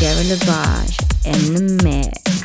Gerry LaBarge in the mix.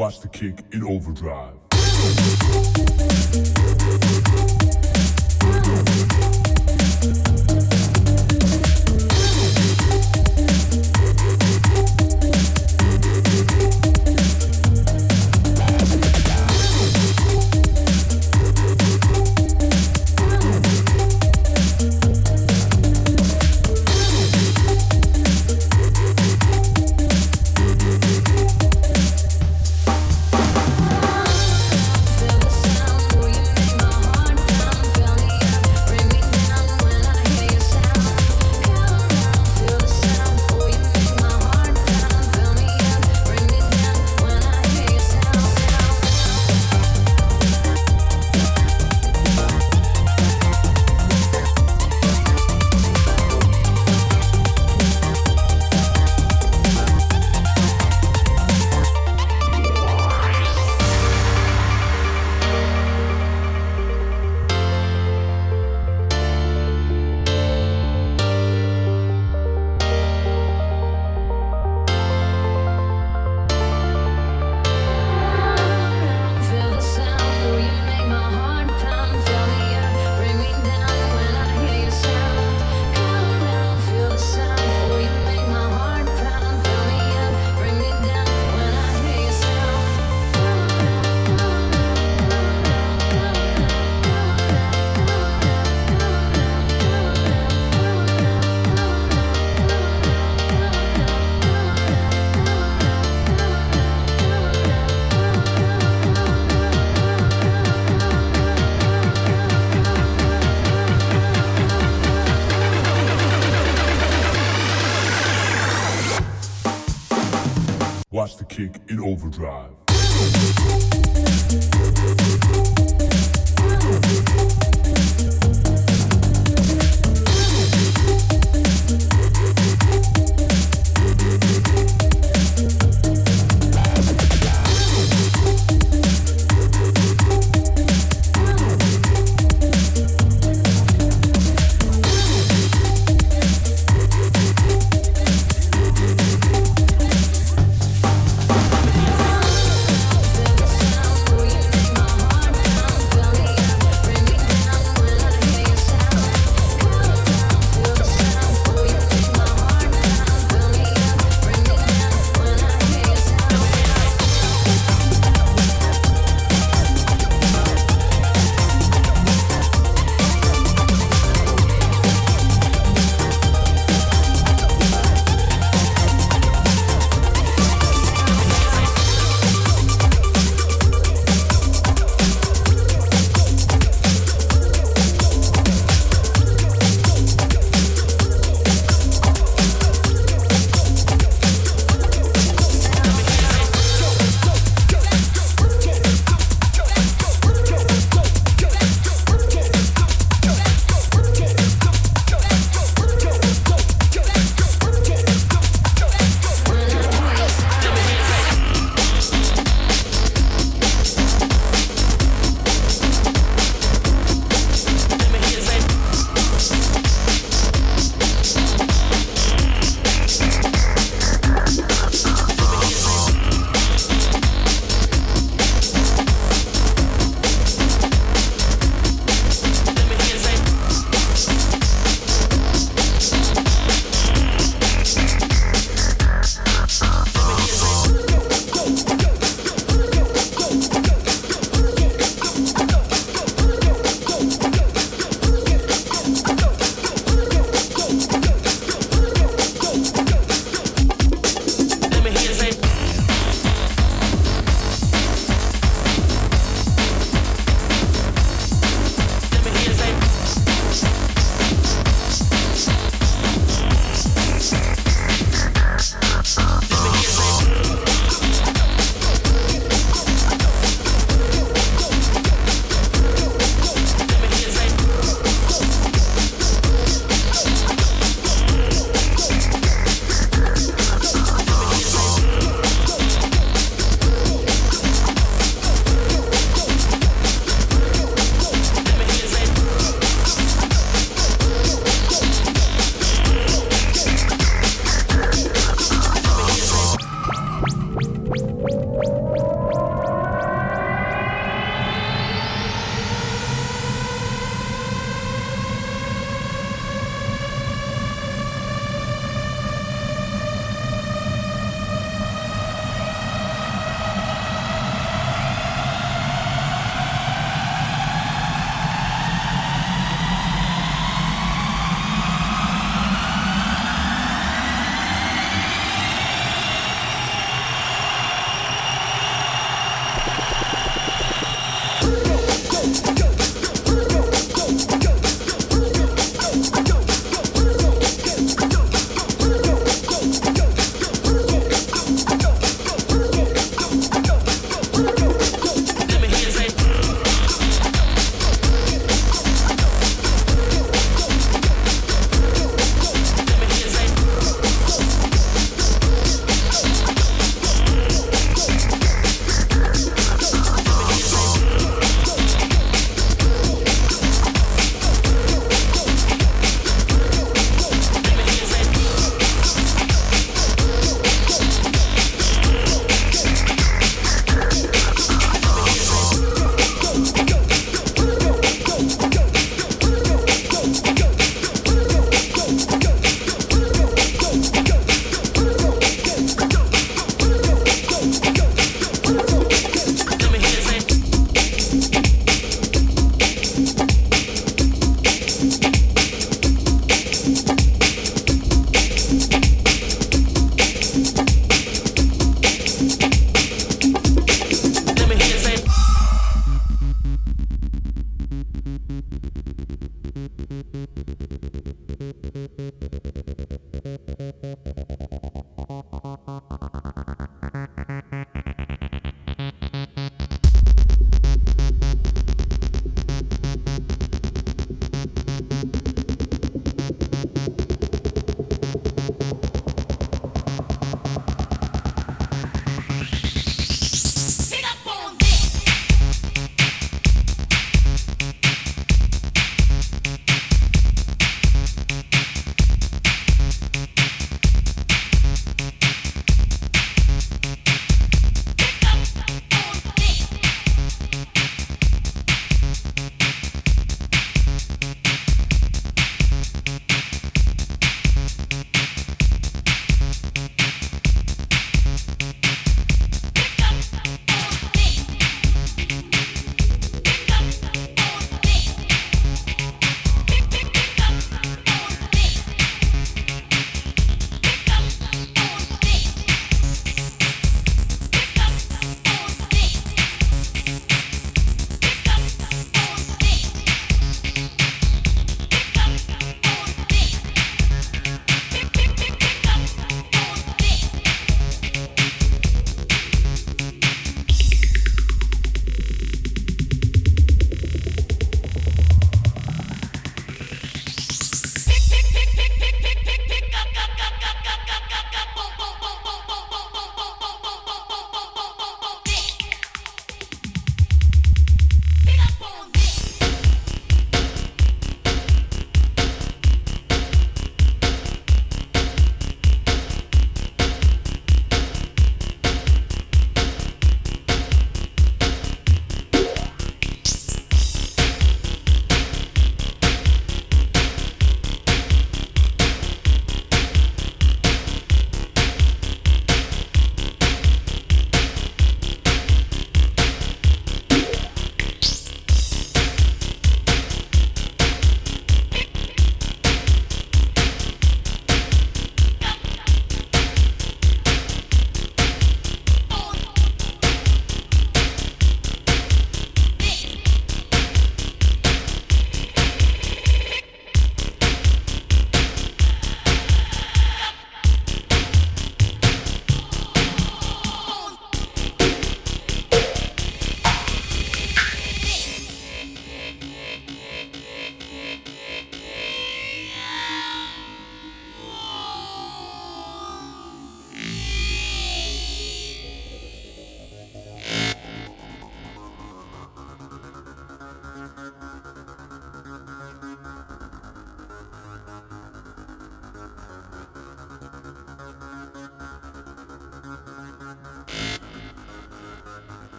Watch the kick in overdrive. Watch the kick in overdrive.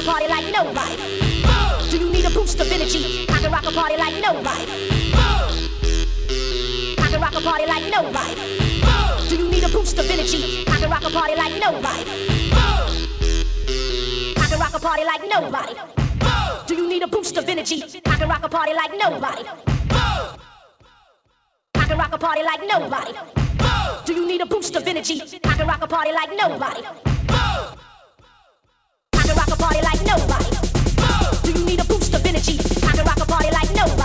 a party like nobody. Do you need a boost of energy? I can rock a party like nobody. I can rock a party like nobody. Do you need a boost of energy? I can rock a party like nobody. I can rock a party like nobody. Do you need a boost of energy? I can rock a party like nobody. I can rock a party like nobody. Do you need a boost of energy? I can rock a party like nobody party like nobody? Do you need a boost of energy? I can rock a party like nobody.